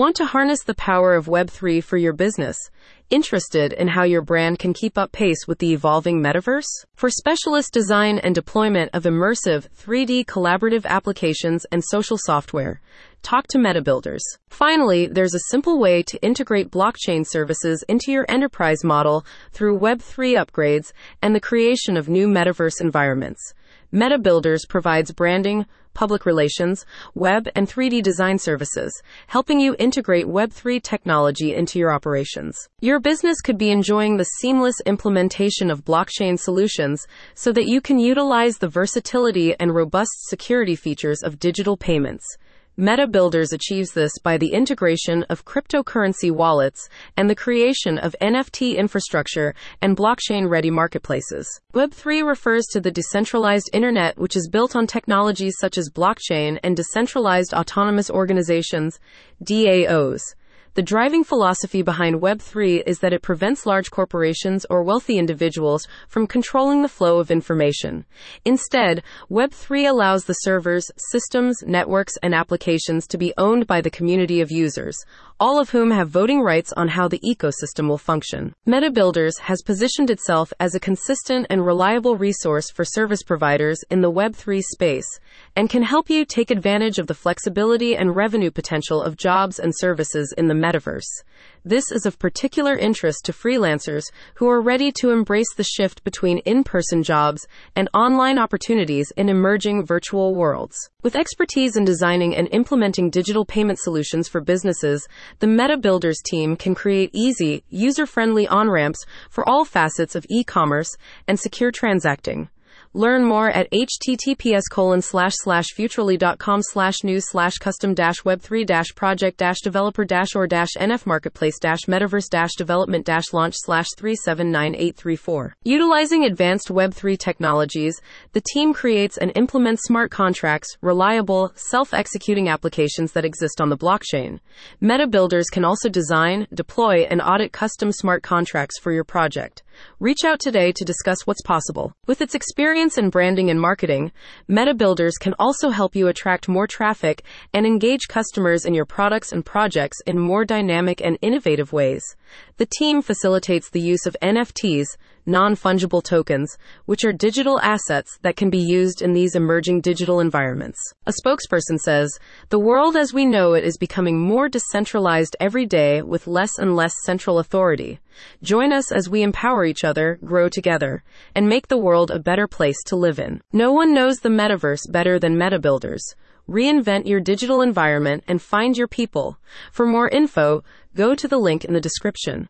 Want to harness the power of Web3 for your business? Interested in how your brand can keep up pace with the evolving metaverse? For specialist design and deployment of immersive 3D collaborative applications and social software, talk to Meta-Builders. Finally, there's a simple way to integrate blockchain services into your enterprise model through Web3 upgrades and the creation of new metaverse environments. Meta-Builders provides branding, public relations, web, and 3D design services, helping you integrate Web3 technology into your operations. Your business could be enjoying the seamless implementation of blockchain solutions so that you can utilize the versatility and robust security features of digital payments. Meta-Builders achieves this by the integration of cryptocurrency wallets and the creation of NFT infrastructure and blockchain ready marketplaces. Web3 refers to the decentralized internet, which is built on technologies such as blockchain and decentralized autonomous organizations, DAOs. The driving philosophy behind Web3 is that it prevents large corporations or wealthy individuals from controlling the flow of information. Instead, Web3 allows the servers, systems, networks, and applications to be owned by the community of users, all of whom have voting rights on how the ecosystem will function. Meta-Builders has positioned itself as a consistent and reliable resource for service providers in the Web3 space and can help you take advantage of the flexibility and revenue potential of jobs and services in the metaverse. This is of particular interest to freelancers who are ready to embrace the shift between in person jobs and online opportunities in emerging virtual worlds. With expertise in designing and implementing digital payment solutions for businesses, the Meta-Builders team can create easy, user friendly on ramps for all facets of e commerce and secure transacting. Learn more at https colon slash slash futrli.com slash news slash custom dash web three dash project dash developer dash or dash nf marketplace dash metaverse dash development dash launch slash three seven nine eight three four. Utilizing advanced web three technologies, the team creates and implements smart contracts, reliable, self-executing applications that exist on the blockchain. Meta-Builders can also design, deploy, and audit custom smart contracts for your project. Reach out today to discuss what's possible. With its experience in branding and marketing, Meta-Builders can also help you attract more traffic and engage customers in your products and projects in more dynamic and innovative ways. The team facilitates the use of NFTs, non fungible tokens, which are digital assets that can be used in these emerging digital environments. A spokesperson says The world as we know it is becoming more decentralized every day with less and less central authority. Join us as we empower each other, grow together, and make the world a better place to live in. No one knows the metaverse better than Meta-Builders. Reinvent your digital environment and find your people. For more info, go to the link in the description.